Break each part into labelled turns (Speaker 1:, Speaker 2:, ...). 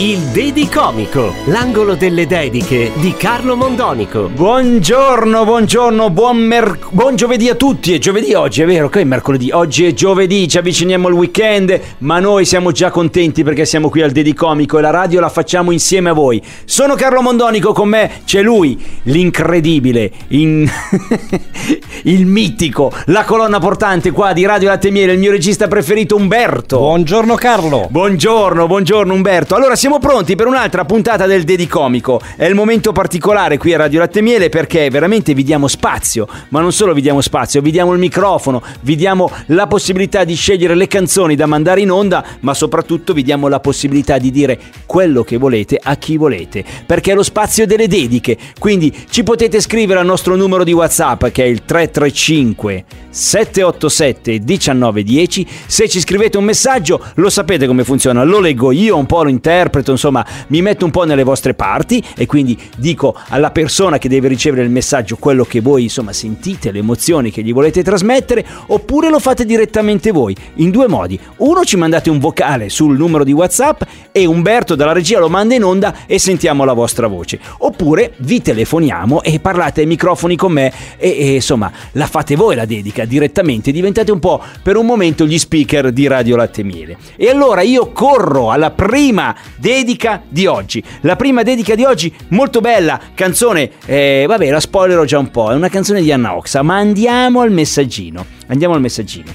Speaker 1: Il Dedicomico, l'angolo delle dediche di Carlo Mondonico.
Speaker 2: Buongiorno, buongiorno, buon, mer- buon giovedì a tutti. È giovedì oggi, è vero che è mercoledì. Oggi è giovedì, ci avviciniamo al weekend, ma noi siamo già contenti perché siamo qui al Dedicomico e la radio la facciamo insieme a voi. Sono Carlo Mondonico, con me c'è lui, l'incredibile, in- il mitico, la colonna portante qua di Radio Latte e Miele, il mio regista preferito Umberto.
Speaker 3: Buongiorno Carlo.
Speaker 2: Buongiorno, buongiorno Umberto. Allora siamo pronti per un'altra puntata del Dedicomico. È il momento particolare qui a Radio Latte e Miele perché veramente vi diamo spazio, ma non solo vi diamo spazio, vi diamo il microfono, vi diamo la possibilità di scegliere le canzoni da mandare in onda, ma soprattutto vi diamo la possibilità di dire quello che volete a chi volete, perché è lo spazio delle dediche. Quindi ci potete scrivere al nostro numero di WhatsApp che è il 335 787 1910. Se ci scrivete un messaggio, lo sapete come funziona, lo leggo io, un po' lo interpreto, insomma, mi metto un po' nelle vostre parti e quindi dico alla persona che deve ricevere il messaggio quello che voi, insomma, sentite, le emozioni che gli volete trasmettere, oppure lo fate direttamente voi, in due modi. Uno ci mandate un vocale sul numero di WhatsApp e Umberto dalla regia lo manda in onda e sentiamo la vostra voce. Oppure vi telefoniamo e parlate ai microfoni con me e, e, insomma, la fate voi la dedica direttamente, diventate un po' per un momento gli speaker di Radio Latte Miele. E allora io corro alla prima dedica di oggi. La prima dedica di oggi, molto bella, canzone, eh, vabbè, la spoilerò già un po', è una canzone di Anna Oxa, ma andiamo al messaggino. Andiamo al messaggino.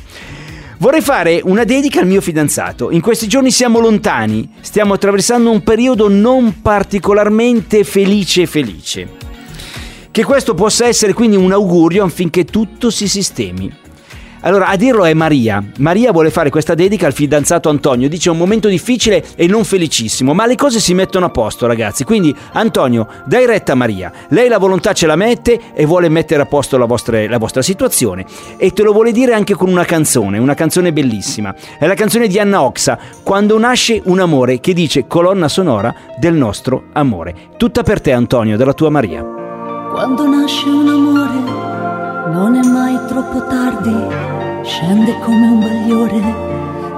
Speaker 2: Vorrei fare una dedica al mio fidanzato. In questi giorni siamo lontani, stiamo attraversando un periodo non particolarmente felice felice. Che questo possa essere quindi un augurio affinché tutto si sistemi. Allora, a dirlo è Maria. Maria vuole fare questa dedica al fidanzato Antonio. Dice un momento difficile e non felicissimo, ma le cose si mettono a posto, ragazzi. Quindi, Antonio, dai retta a Maria. Lei la volontà ce la mette e vuole mettere a posto la vostra, la vostra situazione. E te lo vuole dire anche con una canzone, una canzone bellissima. È la canzone di Anna Oxa, Quando nasce un amore, che dice colonna sonora del nostro amore. Tutta per te, Antonio, dalla tua Maria.
Speaker 4: Quando nasce un amore non è mai troppo tardi, scende come un bagliore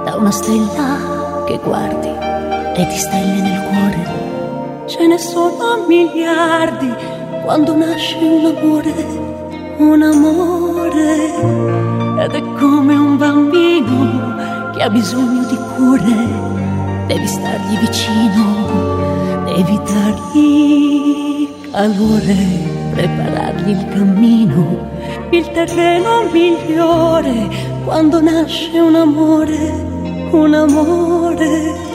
Speaker 4: da una stella che guardi e ti stelle nel cuore. Ce ne sono miliardi quando nasce un amore, un amore. Ed è come un bambino che ha bisogno di cure, devi stargli vicino, devi dargli calore preparargli il cammino, il terreno migliore quando nasce un amore, un amore.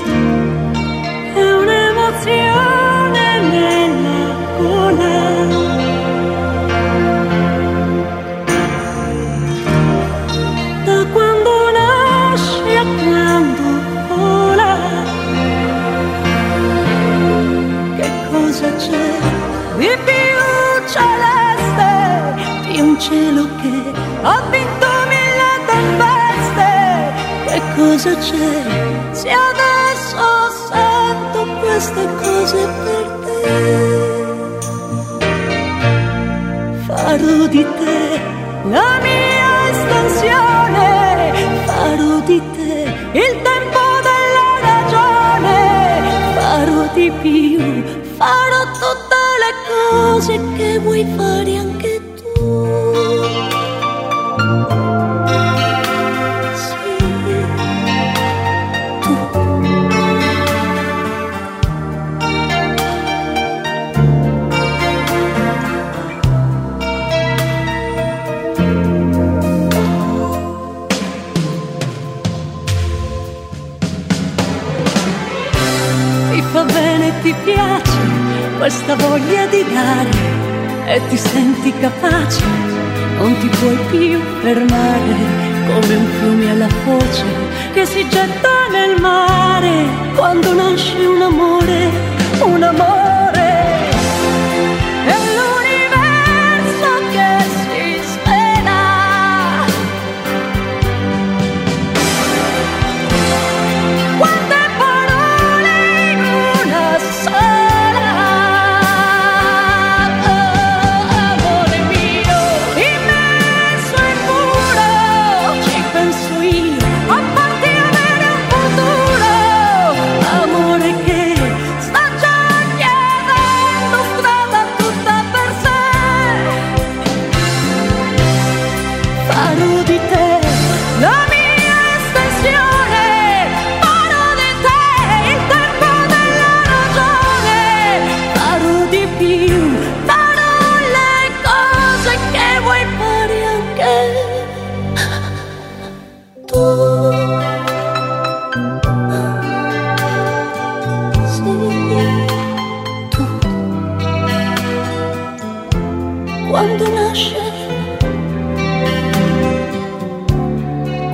Speaker 4: Cosa c'è se adesso sento queste cose per te? Farò di te la mia estensione, farò di te il tempo della ragione, farò di più, farò tutte le cose che vuoi fare anche questa voglia di dare e ti senti capace, non ti puoi più fermare come un fiume alla foce che si getta nel mare quando nasce un amore, un amore.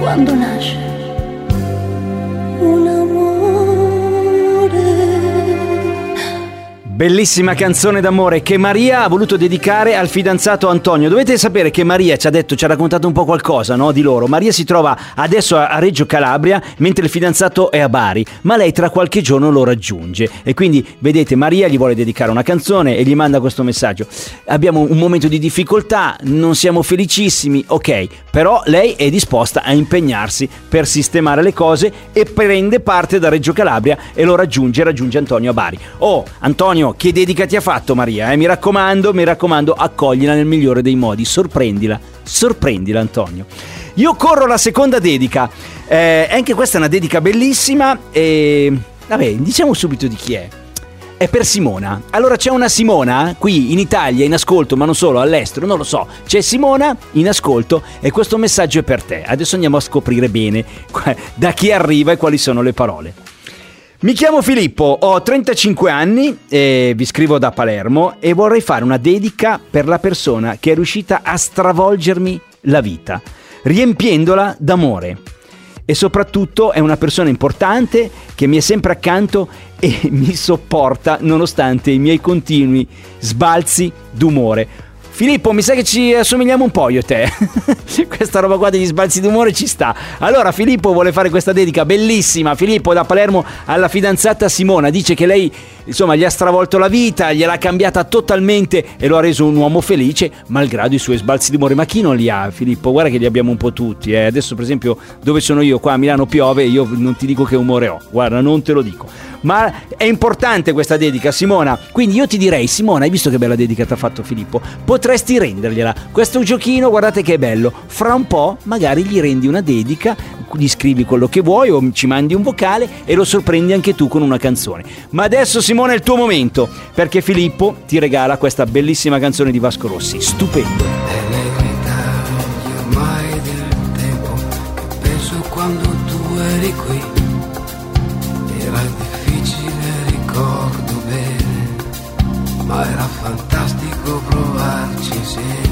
Speaker 4: Quando nasce
Speaker 2: Bellissima canzone d'amore che Maria ha voluto dedicare al fidanzato Antonio. Dovete sapere che Maria ci ha detto, ci ha raccontato un po' qualcosa no, di loro. Maria si trova adesso a Reggio Calabria mentre il fidanzato è a Bari, ma lei tra qualche giorno lo raggiunge. E quindi vedete, Maria gli vuole dedicare una canzone e gli manda questo messaggio. Abbiamo un momento di difficoltà, non siamo felicissimi, ok, però lei è disposta a impegnarsi per sistemare le cose e prende parte da Reggio Calabria e lo raggiunge, raggiunge Antonio a Bari. Oh, Antonio, che dedica ti ha fatto Maria? eh? Mi raccomando, mi raccomando, accoglila nel migliore dei modi, sorprendila, sorprendila Antonio. Io corro la seconda dedica, eh, anche questa è una dedica bellissima e... Vabbè, diciamo subito di chi è. È per Simona. Allora c'è una Simona qui in Italia in ascolto, ma non solo, all'estero, non lo so. C'è Simona in ascolto e questo messaggio è per te. Adesso andiamo a scoprire bene da chi arriva e quali sono le parole. Mi chiamo Filippo, ho 35 anni, e vi scrivo da Palermo e vorrei fare una dedica per la persona che è riuscita a stravolgermi la vita, riempiendola d'amore. E soprattutto è una persona importante che mi è sempre accanto e mi sopporta nonostante i miei continui sbalzi d'umore. Filippo, mi sa che ci assomigliamo un po' io e te. questa roba qua degli sbalzi d'umore ci sta. Allora, Filippo vuole fare questa dedica bellissima. Filippo da Palermo alla fidanzata Simona dice che lei, insomma, gli ha stravolto la vita, gliel'ha cambiata totalmente e lo ha reso un uomo felice, malgrado i suoi sbalzi d'umore. Ma chi non li ha, Filippo? Guarda che li abbiamo un po' tutti. eh. Adesso, per esempio, dove sono io, qua a Milano piove, io non ti dico che umore ho. Guarda, non te lo dico. Ma è importante questa dedica, Simona. Quindi io ti direi, Simona, hai visto che bella dedica ti ha fatto Filippo? Potresti rendergliela. Questo giochino, guardate che è bello. Fra un po', magari gli rendi una dedica, gli scrivi quello che vuoi o ci mandi un vocale e lo sorprendi anche tu con una canzone. Ma adesso, Simona, è il tuo momento, perché Filippo ti regala questa bellissima canzone di Vasco Rossi. Stupendo.
Speaker 3: Ma era fantastico provarci insieme.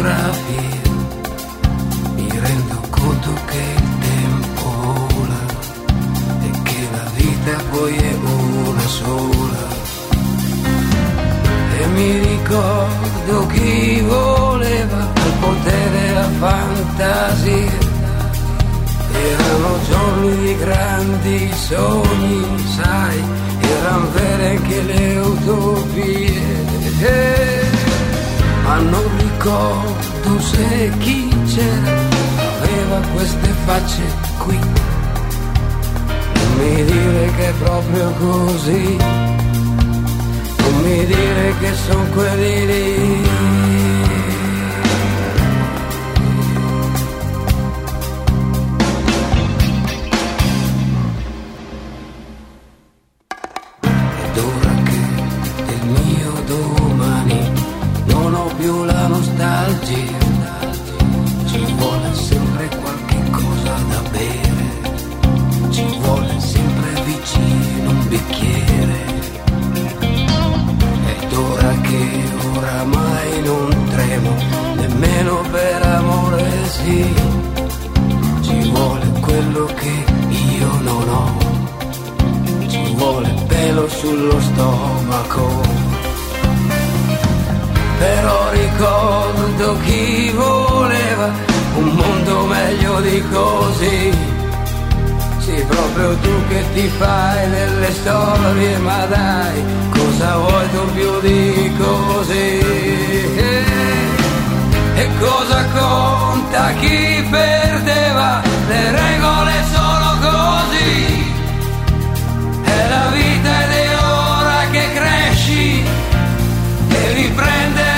Speaker 3: Fotografia, mi rendo conto che il tempo vola e che la vita poi è una sola. E mi ricordo chi voleva il potere la fantasia. Erano giorni di grandi sogni, sai, erano vere anche le utopie. Ma non ricordo se chi c'era aveva queste facce qui. Non mi dire che è proprio così, non mi dire che sono quelli lì. Sullo stomaco. Però ricordo chi voleva un mondo meglio di così. Sì, proprio tu che ti fai delle storie, ma dai, cosa vuoi tu più di così? E cosa conta chi perdeva le regole solo devi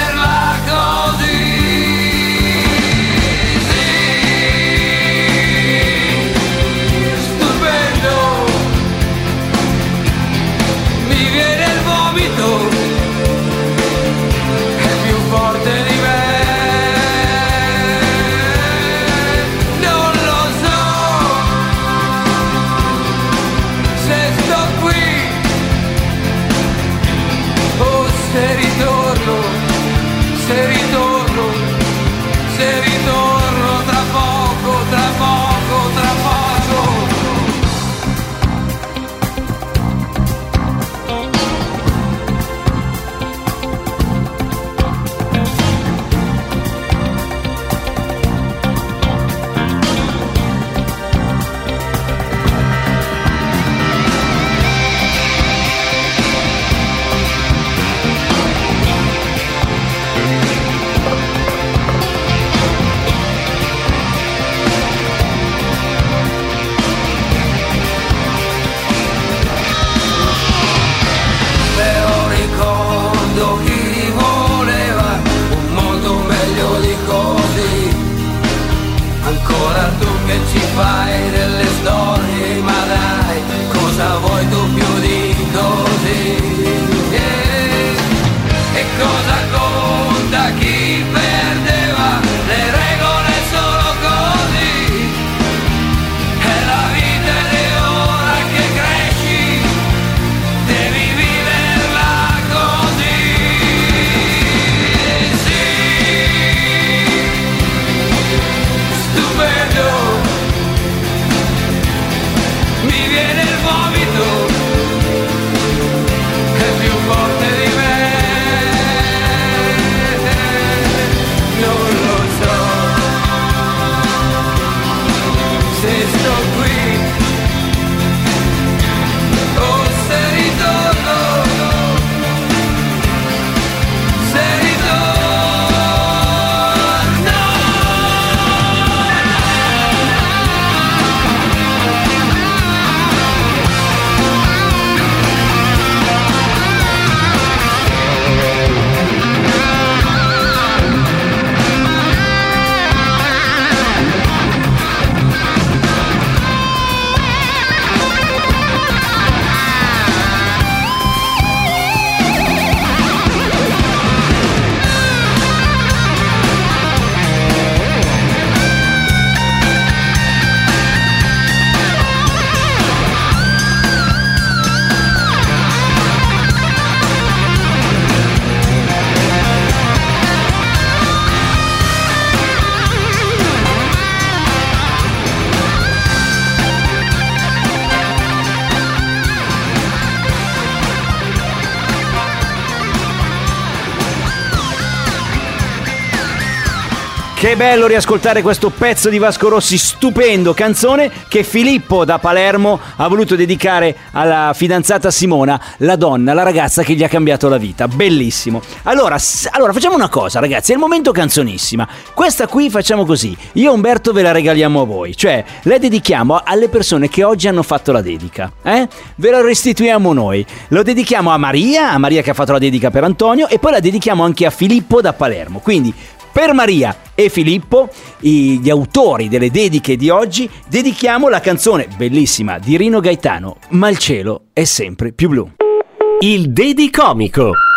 Speaker 5: It's so greed
Speaker 2: Che bello riascoltare questo pezzo di Vasco Rossi, stupendo canzone che Filippo da Palermo ha voluto dedicare alla fidanzata Simona, la donna, la ragazza che gli ha cambiato la vita. Bellissimo. Allora, allora facciamo una cosa, ragazzi, è il momento canzonissima. Questa qui facciamo così. Io e Umberto ve la regaliamo a voi, cioè la dedichiamo alle persone che oggi hanno fatto la dedica, eh? Ve la restituiamo noi. Lo dedichiamo a Maria, a Maria che ha fatto la dedica per Antonio e poi la dedichiamo anche a Filippo da Palermo. Quindi per Maria e Filippo, gli autori delle dediche di oggi, dedichiamo la canzone bellissima di Rino Gaetano, Ma il cielo è sempre più blu.
Speaker 1: Il Dedicomico.
Speaker 5: chi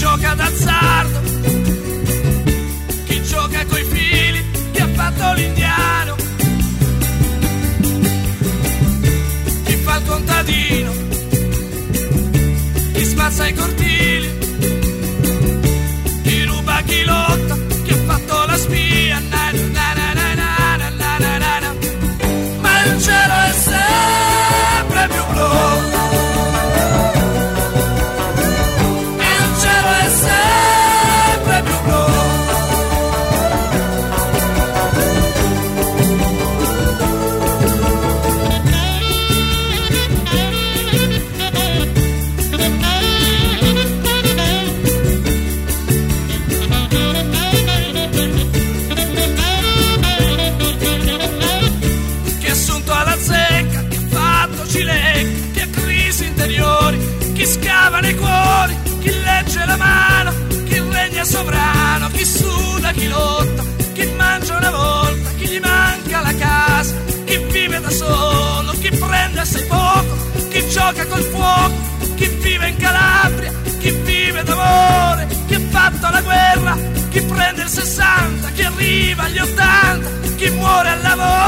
Speaker 5: gioca d'azzardo, chi gioca coi fili, chi ha fatto l'indiano, chi fa il contadino, chi spazza i cortili, chi ruba, chi lotta, chi ha fatto la spia, ma il cielo è sempre più blu. stanza, chi muore al lavoro.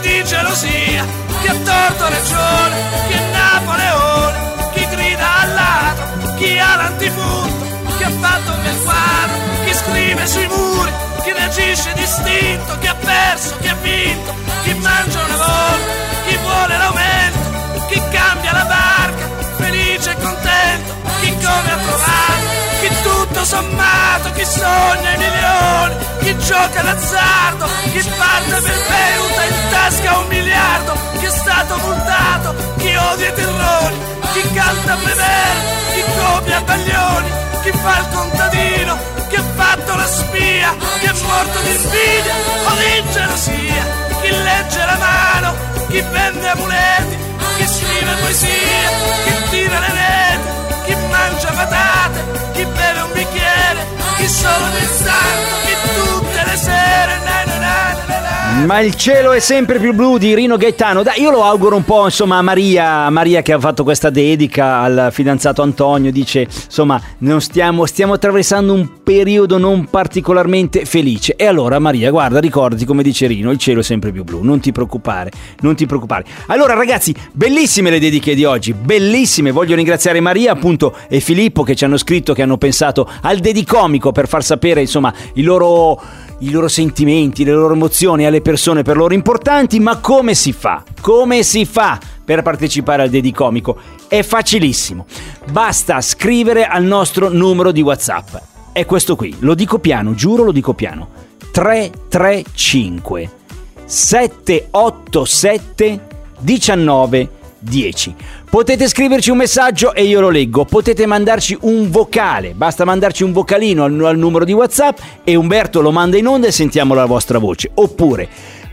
Speaker 5: Di gelosia, chi ha torto ragione, chi è Napoleone, chi grida al ladro, chi ha l'antifurto, chi ha fatto un bel quadro, chi scrive sui muri, chi reagisce distinto, chi ha perso, chi ha vinto, chi mangia una volta, chi vuole l'aumento, chi cambia la barca, felice e contento, chi come ha trovato, tutto sommato, chi sogna i milioni, chi gioca d'azzardo, chi parte per beuta in tasca un miliardo, chi è stato multato, chi odia i terrori, chi canta plebere, chi copia baglioni, chi fa il contadino, chi ha fatto la spia, chi è morto di invidia o di gelosia, chi legge la mano, chi vende amuleti, chi scrive poesia,
Speaker 2: Ma il cielo è sempre più blu di Rino Gaetano. Dai, io lo auguro un po', insomma, a Maria, Maria che ha fatto questa dedica al fidanzato Antonio, dice, insomma, stiamo, stiamo attraversando un periodo non particolarmente felice. E allora, Maria, guarda, ricordati, come dice Rino, il cielo è sempre più blu. Non ti preoccupare, non ti preoccupare. Allora, ragazzi, bellissime le dediche di oggi, bellissime. Voglio ringraziare Maria, appunto, e Filippo che ci hanno scritto, che hanno pensato al dedicomico per far sapere, insomma, i loro i loro sentimenti, le loro emozioni alle persone per loro importanti, ma come si fa? Come si fa per partecipare al Dedicomico? È facilissimo. Basta scrivere al nostro numero di WhatsApp. È questo qui, lo dico piano, giuro lo dico piano. 335 787 19 10. Potete scriverci un messaggio e io lo leggo. Potete mandarci un vocale. Basta mandarci un vocalino al, al numero di WhatsApp e Umberto lo manda in onda e sentiamo la vostra voce. Oppure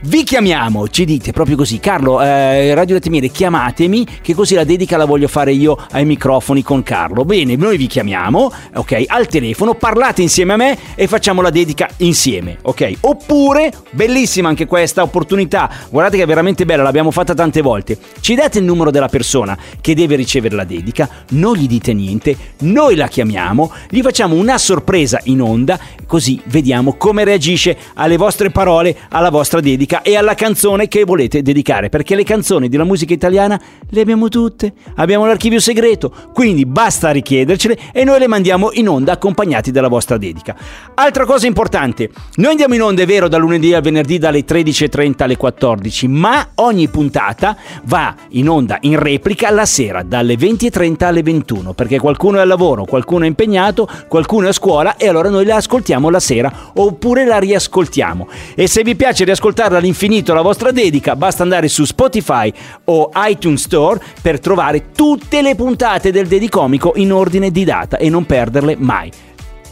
Speaker 2: vi chiamiamo, ci dite proprio così, Carlo, eh, Radio Latte Miele, chiamatemi che così la dedica la voglio fare io ai microfoni con Carlo. Bene, noi vi chiamiamo, ok, al telefono, parlate insieme a me e facciamo la dedica insieme, ok? Oppure, bellissima anche questa opportunità, guardate che è veramente bella, l'abbiamo fatta tante volte. Ci date il numero della persona che deve ricevere la dedica, non gli dite niente, noi la chiamiamo, gli facciamo una sorpresa in onda, così vediamo come reagisce alle vostre parole, alla vostra dedica e alla canzone che volete dedicare, perché le canzoni della musica italiana le abbiamo tutte, abbiamo l'archivio segreto, quindi basta richiedercele e noi le mandiamo in onda accompagnati dalla vostra dedica. Altra cosa importante, noi andiamo in onda, è vero, da lunedì al venerdì dalle 13.30 alle 14, ma ogni puntata va in onda in replica la sera dalle 20.30 alle 21, perché qualcuno è al lavoro, qualcuno è impegnato, qualcuno è a scuola e allora noi la ascoltiamo la sera oppure la riascoltiamo. E se vi piace riascoltarla all'infinito la vostra dedica, basta andare su Spotify o iTunes Store per trovare tutte le puntate del Dedicomico in ordine di data e non perderle mai.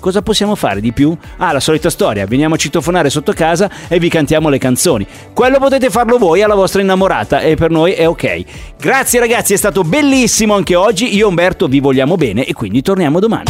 Speaker 2: Cosa possiamo fare di più? Ah, la solita storia, veniamo a citofonare sotto casa e vi cantiamo le canzoni. Quello potete farlo voi alla vostra innamorata e per noi è ok. Grazie ragazzi, è stato bellissimo anche oggi. Io e Umberto vi vogliamo bene e quindi torniamo domani.